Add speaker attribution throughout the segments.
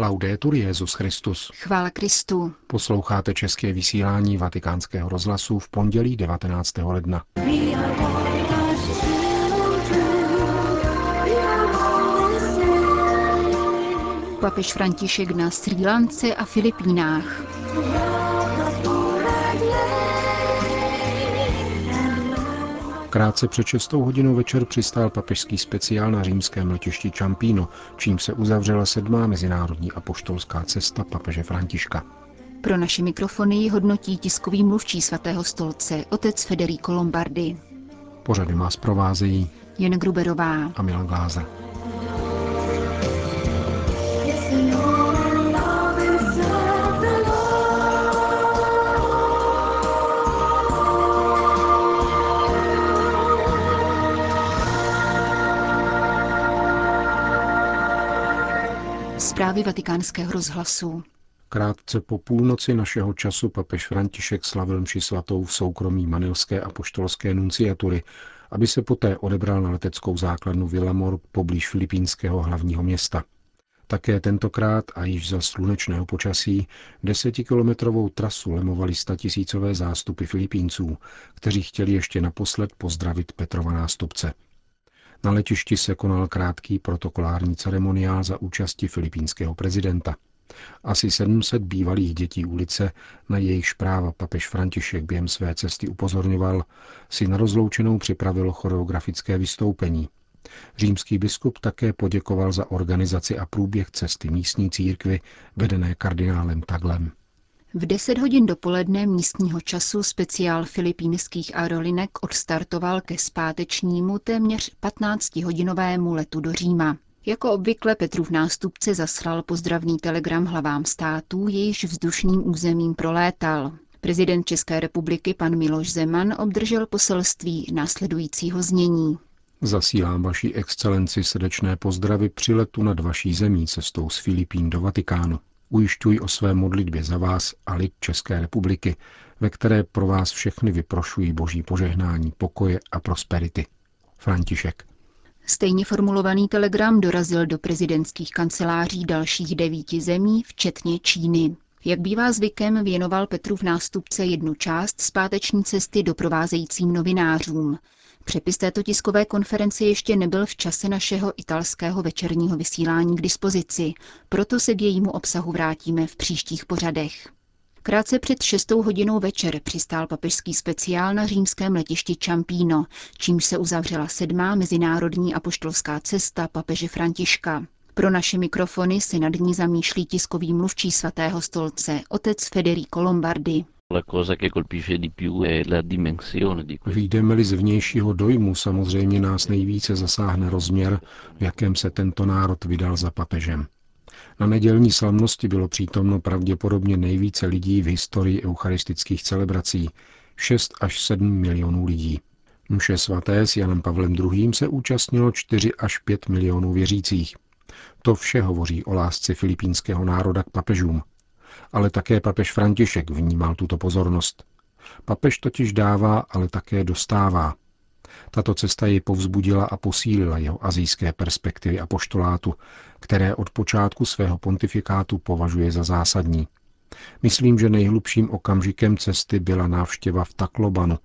Speaker 1: Laudetur Jezus Christus.
Speaker 2: Chvála Kristu.
Speaker 1: Posloucháte české vysílání Vatikánského rozhlasu v pondělí 19. ledna.
Speaker 2: Papež František na Sri Lance a Filipínách.
Speaker 1: Krátce před 6 hodinou večer přistál papežský speciál na římském letišti Čampíno, čím se uzavřela sedmá mezinárodní apoštolská cesta papeže Františka.
Speaker 2: Pro naše mikrofony ji hodnotí tiskový mluvčí svatého stolce, otec Federico Lombardi.
Speaker 1: Pořady vás provázejí
Speaker 2: Jen Gruberová
Speaker 1: a Milan Glázer.
Speaker 2: Zprávy vatikánského rozhlasu.
Speaker 1: Krátce po půlnoci našeho času papež František slavil mši svatou v soukromí manilské apoštolské nunciatury, aby se poté odebral na leteckou základnu Villamor poblíž filipínského hlavního města. Také tentokrát a již za slunečného počasí desetikilometrovou trasu lemovali statisícové zástupy Filipínců, kteří chtěli ještě naposled pozdravit Petrova nástupce. Na letišti se konal krátký protokolární ceremoniál za účasti filipínského prezidenta. Asi 700 bývalých dětí ulice, na jejich práva papež František během své cesty upozorňoval, si na rozloučenou připravilo choreografické vystoupení. Římský biskup také poděkoval za organizaci a průběh cesty místní církvy vedené kardinálem Taglem.
Speaker 2: V 10 hodin dopoledne místního času speciál filipínských aerolinek odstartoval ke zpátečnímu téměř 15-hodinovému letu do Říma. Jako obvykle Petrův nástupce zaslal pozdravný telegram hlavám států, jejíž vzdušným územím prolétal. Prezident České republiky pan Miloš Zeman obdržel poselství následujícího znění.
Speaker 1: Zasílám vaší excelenci srdečné pozdravy při letu nad vaší zemí cestou z Filipín do Vatikánu. Ujišťuji o své modlitbě za vás a lid České republiky, ve které pro vás všechny vyprošují boží požehnání, pokoje a prosperity. František.
Speaker 2: Stejně formulovaný telegram dorazil do prezidentských kanceláří dalších devíti zemí, včetně Číny. Jak bývá zvykem, věnoval Petrův nástupce jednu část zpáteční cesty doprovázejícím novinářům. Přepis této tiskové konference ještě nebyl v čase našeho italského večerního vysílání k dispozici, proto se k jejímu obsahu vrátíme v příštích pořadech. Krátce před šestou hodinou večer přistál papežský speciál na římském letišti Čampíno, čímž se uzavřela sedmá mezinárodní apoštolská cesta papeže Františka. Pro naše mikrofony se nad ní zamýšlí tiskový mluvčí svatého stolce, otec Federico Lombardi.
Speaker 1: Výjdeme-li z vnějšího dojmu, samozřejmě nás nejvíce zasáhne rozměr, v jakém se tento národ vydal za papežem. Na nedělní slavnosti bylo přítomno pravděpodobně nejvíce lidí v historii eucharistických celebrací, 6 až 7 milionů lidí. Mše svaté s Janem Pavlem II. se účastnilo 4 až 5 milionů věřících. To vše hovoří o lásce filipínského národa k papežům. Ale také papež František vnímal tuto pozornost. Papež totiž dává, ale také dostává. Tato cesta jej povzbudila a posílila jeho azijské perspektivy a poštolátu, které od počátku svého pontifikátu považuje za zásadní. Myslím, že nejhlubším okamžikem cesty byla návštěva v Taklobanu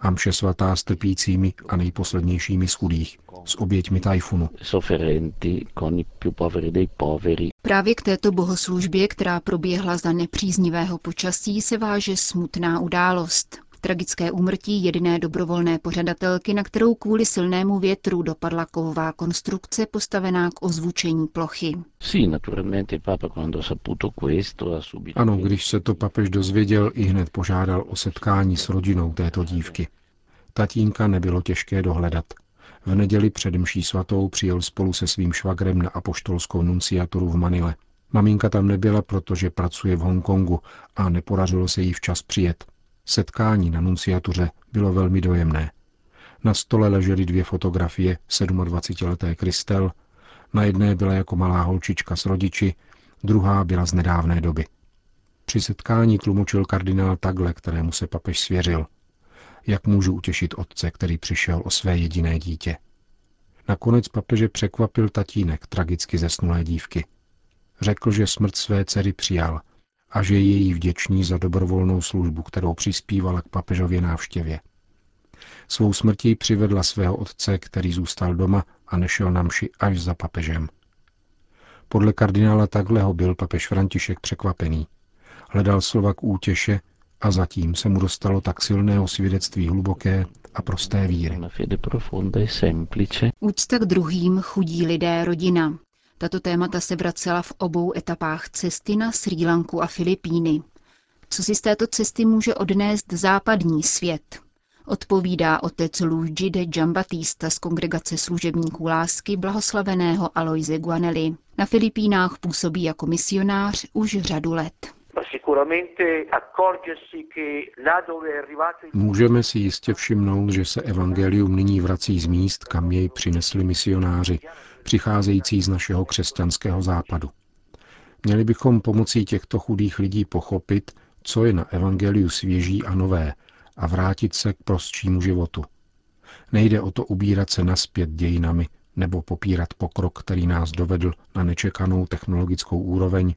Speaker 1: a mše svatá s trpícími a nejposlednějšími z chudých, s oběťmi tajfunu.
Speaker 2: Právě k této bohoslužbě, která proběhla za nepříznivého počasí, se váže smutná událost. Tragické úmrtí jediné dobrovolné pořadatelky, na kterou kvůli silnému větru dopadla kovová konstrukce postavená k ozvučení plochy.
Speaker 1: Ano, když se to papež dozvěděl, i hned požádal o setkání s rodinou této dívky. Tatínka nebylo těžké dohledat. V neděli před mší svatou přijel spolu se svým švagrem na apoštolskou nunciaturu v Manile. Maminka tam nebyla, protože pracuje v Hongkongu a nepodařilo se jí včas přijet. Setkání na nunciatuře bylo velmi dojemné. Na stole ležely dvě fotografie 27-leté Kristel, na jedné byla jako malá holčička s rodiči, druhá byla z nedávné doby. Při setkání tlumočil kardinál Tagle, kterému se papež svěřil. Jak můžu utěšit otce, který přišel o své jediné dítě? Nakonec papeže překvapil tatínek tragicky zesnulé dívky. Řekl, že smrt své dcery přijal a že je jí vděčný za dobrovolnou službu, kterou přispívala k papežově návštěvě. Svou smrtí přivedla svého otce, který zůstal doma a nešel na mši až za papežem. Podle kardinála Tagleho byl papež František překvapený. Hledal slova k útěše a zatím se mu dostalo tak silného svědectví hluboké a prosté víry.
Speaker 2: Úcta k druhým, chudí lidé, rodina. Tato témata se vracela v obou etapách cesty na Sri Lanku a Filipíny. Co si z této cesty může odnést západní svět? Odpovídá otec Luigi de Giambattista z kongregace služebníků lásky blahoslaveného Aloise Guanelli. Na Filipínách působí jako misionář už řadu let.
Speaker 1: Můžeme si jistě všimnout, že se evangelium nyní vrací z míst, kam jej přinesli misionáři, přicházející z našeho křesťanského západu. Měli bychom pomocí těchto chudých lidí pochopit, co je na evangeliu svěží a nové a vrátit se k prostšímu životu. Nejde o to ubírat se naspět dějinami nebo popírat pokrok, který nás dovedl na nečekanou technologickou úroveň,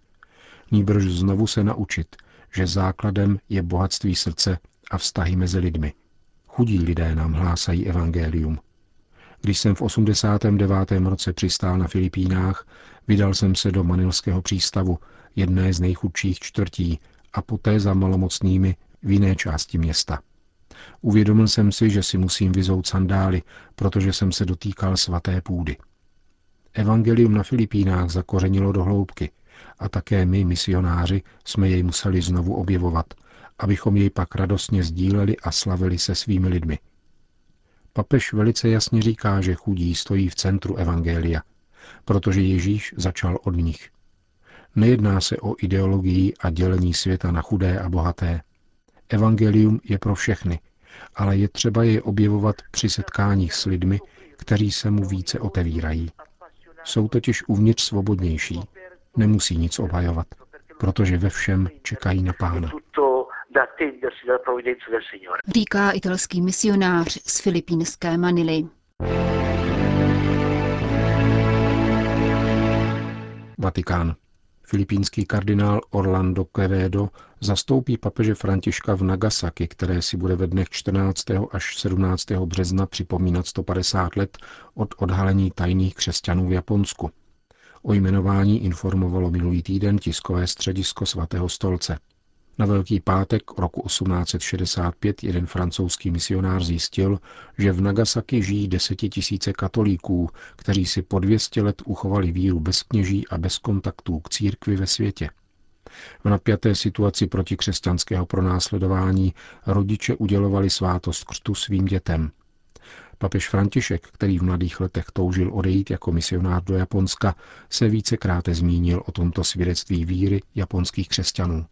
Speaker 1: nýbrž znovu se naučit, že základem je bohatství srdce a vztahy mezi lidmi. Chudí lidé nám hlásají evangelium. Když jsem v 89. roce přistál na Filipínách, vydal jsem se do manilského přístavu, jedné z nejchudších čtvrtí, a poté za malomocnými v jiné části města. Uvědomil jsem si, že si musím vyzout sandály, protože jsem se dotýkal svaté půdy. Evangelium na Filipínách zakořenilo do hloubky a také my, misionáři, jsme jej museli znovu objevovat, abychom jej pak radostně sdíleli a slavili se svými lidmi. Papež velice jasně říká, že chudí stojí v centru Evangelia, protože Ježíš začal od nich. Nejedná se o ideologii a dělení světa na chudé a bohaté. Evangelium je pro všechny, ale je třeba jej objevovat při setkáních s lidmi, kteří se mu více otevírají. Jsou totiž uvnitř svobodnější, nemusí nic obhajovat, protože ve všem čekají na pána.
Speaker 2: Říká italský misionář z filipínské Manily.
Speaker 1: Vatikán. Filipínský kardinál Orlando Quevedo zastoupí papeže Františka v Nagasaki, které si bude ve dnech 14. až 17. března připomínat 150 let od odhalení tajných křesťanů v Japonsku. O jmenování informovalo minulý týden tiskové středisko svatého stolce. Na Velký pátek roku 1865 jeden francouzský misionář zjistil, že v Nagasaki žijí desetitisíce katolíků, kteří si po 200 let uchovali víru bez kněží a bez kontaktů k církvi ve světě. V napjaté situaci proti křesťanského pronásledování rodiče udělovali svátost křtu svým dětem. Papež František, který v mladých letech toužil odejít jako misionář do Japonska, se vícekrát zmínil o tomto svědectví víry japonských křesťanů.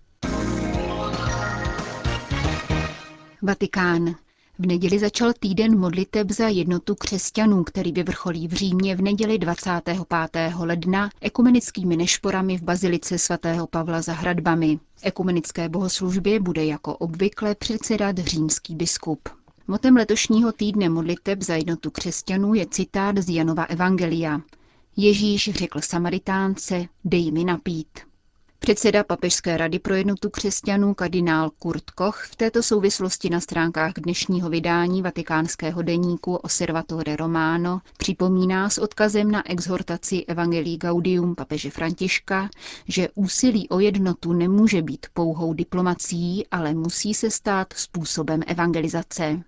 Speaker 2: Vatikán. V neděli začal týden modliteb za jednotu křesťanů, který vyvrcholí v Římě v neděli 25. ledna ekumenickými nešporami v bazilice svatého Pavla za hradbami. Ekumenické bohoslužbě bude jako obvykle předsedat římský biskup. Motem letošního týdne modliteb za jednotu křesťanů je citát z Janova Evangelia. Ježíš řekl Samaritánce, dej mi napít. Předseda Papežské rady pro jednotu křesťanů kardinál Kurt Koch v této souvislosti na stránkách dnešního vydání vatikánského deníku Osservatore Romano připomíná s odkazem na exhortaci Evangelii Gaudium papeže Františka, že úsilí o jednotu nemůže být pouhou diplomací, ale musí se stát způsobem evangelizace.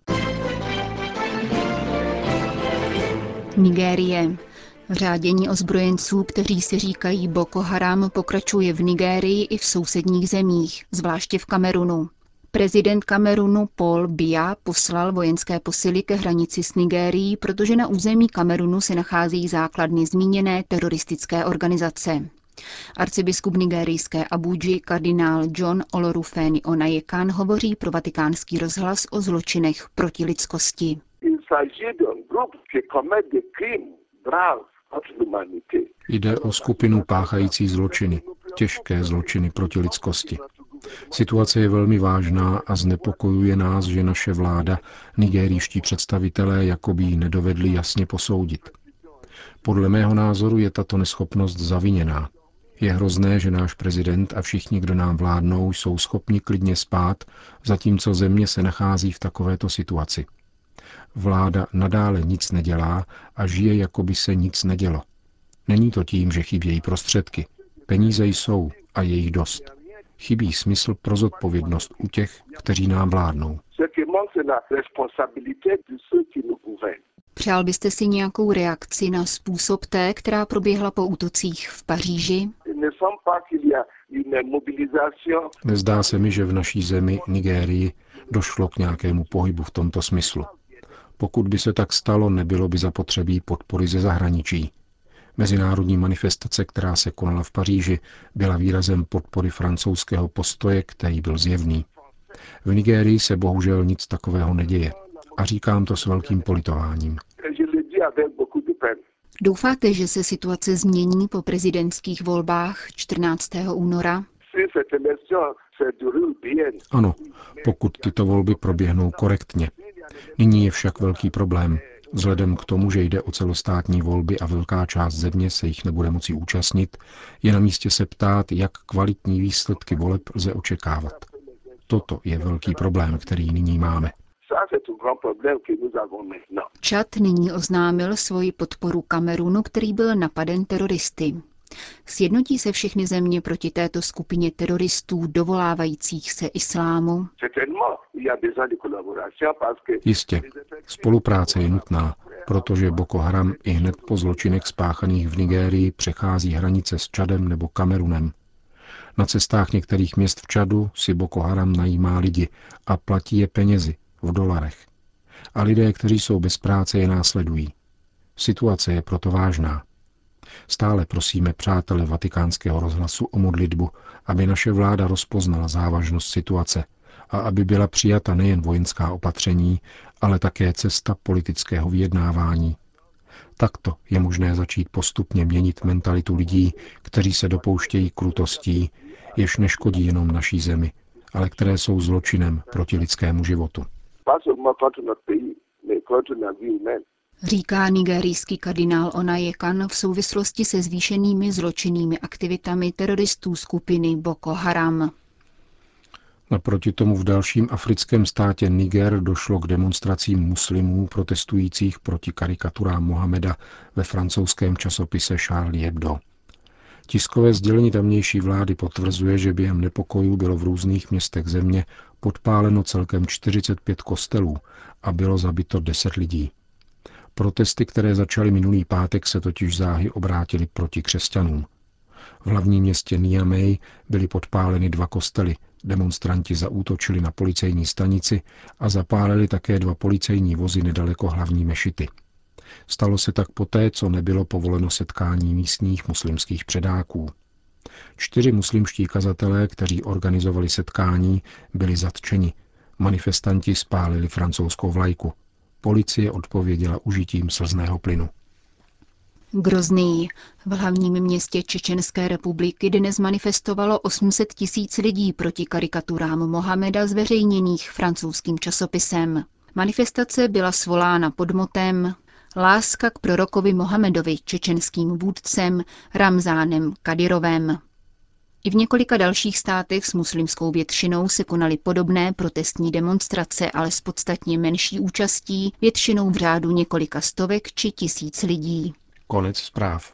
Speaker 2: Nigérie. Řádění ozbrojenců, kteří si říkají Boko Haram, pokračuje v Nigérii i v sousedních zemích, zvláště v Kamerunu. Prezident Kamerunu Paul Biya poslal vojenské posily ke hranici s Nigérií, protože na území Kamerunu se nacházejí základny zmíněné teroristické organizace. Arcibiskup nigerijské Abuji kardinál John Olorufeni Onajekan hovoří pro vatikánský rozhlas o zločinech proti lidskosti.
Speaker 1: Jde o skupinu páchající zločiny, těžké zločiny proti lidskosti. Situace je velmi vážná a znepokojuje nás, že naše vláda, nigérijští představitelé, jakoby ji nedovedli jasně posoudit. Podle mého názoru je tato neschopnost zaviněná. Je hrozné, že náš prezident a všichni, kdo nám vládnou, jsou schopni klidně spát, zatímco země se nachází v takovéto situaci. Vláda nadále nic nedělá a žije, jako by se nic nedělo. Není to tím, že chybějí prostředky. Peníze jsou a je jich dost. Chybí smysl pro zodpovědnost u těch, kteří nám vládnou.
Speaker 2: Přál byste si nějakou reakci na způsob té, která proběhla po útocích v Paříži?
Speaker 1: Nezdá se mi, že v naší zemi, Nigérii, došlo k nějakému pohybu v tomto smyslu. Pokud by se tak stalo, nebylo by zapotřebí podpory ze zahraničí. Mezinárodní manifestace, která se konala v Paříži, byla výrazem podpory francouzského postoje, který byl zjevný. V Nigérii se bohužel nic takového neděje. A říkám to s velkým politováním.
Speaker 2: Doufáte, že se situace změní po prezidentských volbách 14. února?
Speaker 1: Ano, pokud tyto volby proběhnou korektně. Nyní je však velký problém. Vzhledem k tomu, že jde o celostátní volby a velká část země se jich nebude moci účastnit, je na místě se ptát, jak kvalitní výsledky voleb lze očekávat. Toto je velký problém, který nyní máme.
Speaker 2: Čad nyní oznámil svoji podporu Kamerunu, který byl napaden teroristy. Sjednotí se všechny země proti této skupině teroristů dovolávajících se islámu?
Speaker 1: Jistě. Spolupráce je nutná, protože Boko Haram i hned po zločinech spáchaných v Nigérii přechází hranice s Čadem nebo Kamerunem. Na cestách některých měst v Čadu si Boko Haram najímá lidi a platí je penězi v dolarech. A lidé, kteří jsou bez práce, je následují. Situace je proto vážná. Stále prosíme přátele vatikánského rozhlasu o modlitbu, aby naše vláda rozpoznala závažnost situace a aby byla přijata nejen vojenská opatření, ale také cesta politického vyjednávání. Takto je možné začít postupně měnit mentalitu lidí, kteří se dopouštějí krutostí, jež neškodí jenom naší zemi, ale které jsou zločinem proti lidskému životu.
Speaker 2: Říká nigerijský kardinál Onajekan v souvislosti se zvýšenými zločinnými aktivitami teroristů skupiny Boko Haram.
Speaker 1: Naproti tomu v dalším africkém státě Niger došlo k demonstracím muslimů protestujících proti karikaturám Mohameda ve francouzském časopise Charlie Hebdo. Tiskové sdělení tamnější vlády potvrzuje, že během nepokojů bylo v různých městech země podpáleno celkem 45 kostelů a bylo zabito 10 lidí. Protesty, které začaly minulý pátek, se totiž záhy obrátily proti křesťanům. V hlavním městě Niamey byly podpáleny dva kostely, demonstranti zaútočili na policejní stanici a zapálili také dva policejní vozy nedaleko hlavní mešity. Stalo se tak poté, co nebylo povoleno setkání místních muslimských předáků. Čtyři muslimští kazatelé, kteří organizovali setkání, byli zatčeni. Manifestanti spálili francouzskou vlajku. Policie odpověděla užitím slzného plynu.
Speaker 2: Grozný. V hlavním městě Čečenské republiky dnes manifestovalo 800 tisíc lidí proti karikaturám Mohameda zveřejněných francouzským časopisem. Manifestace byla svolána pod motem Láska k prorokovi Mohamedovi čečenským vůdcem Ramzánem Kadirovem. I v několika dalších státech s muslimskou většinou se konaly podobné protestní demonstrace, ale s podstatně menší účastí, většinou v řádu několika stovek či tisíc lidí.
Speaker 1: Konec zpráv.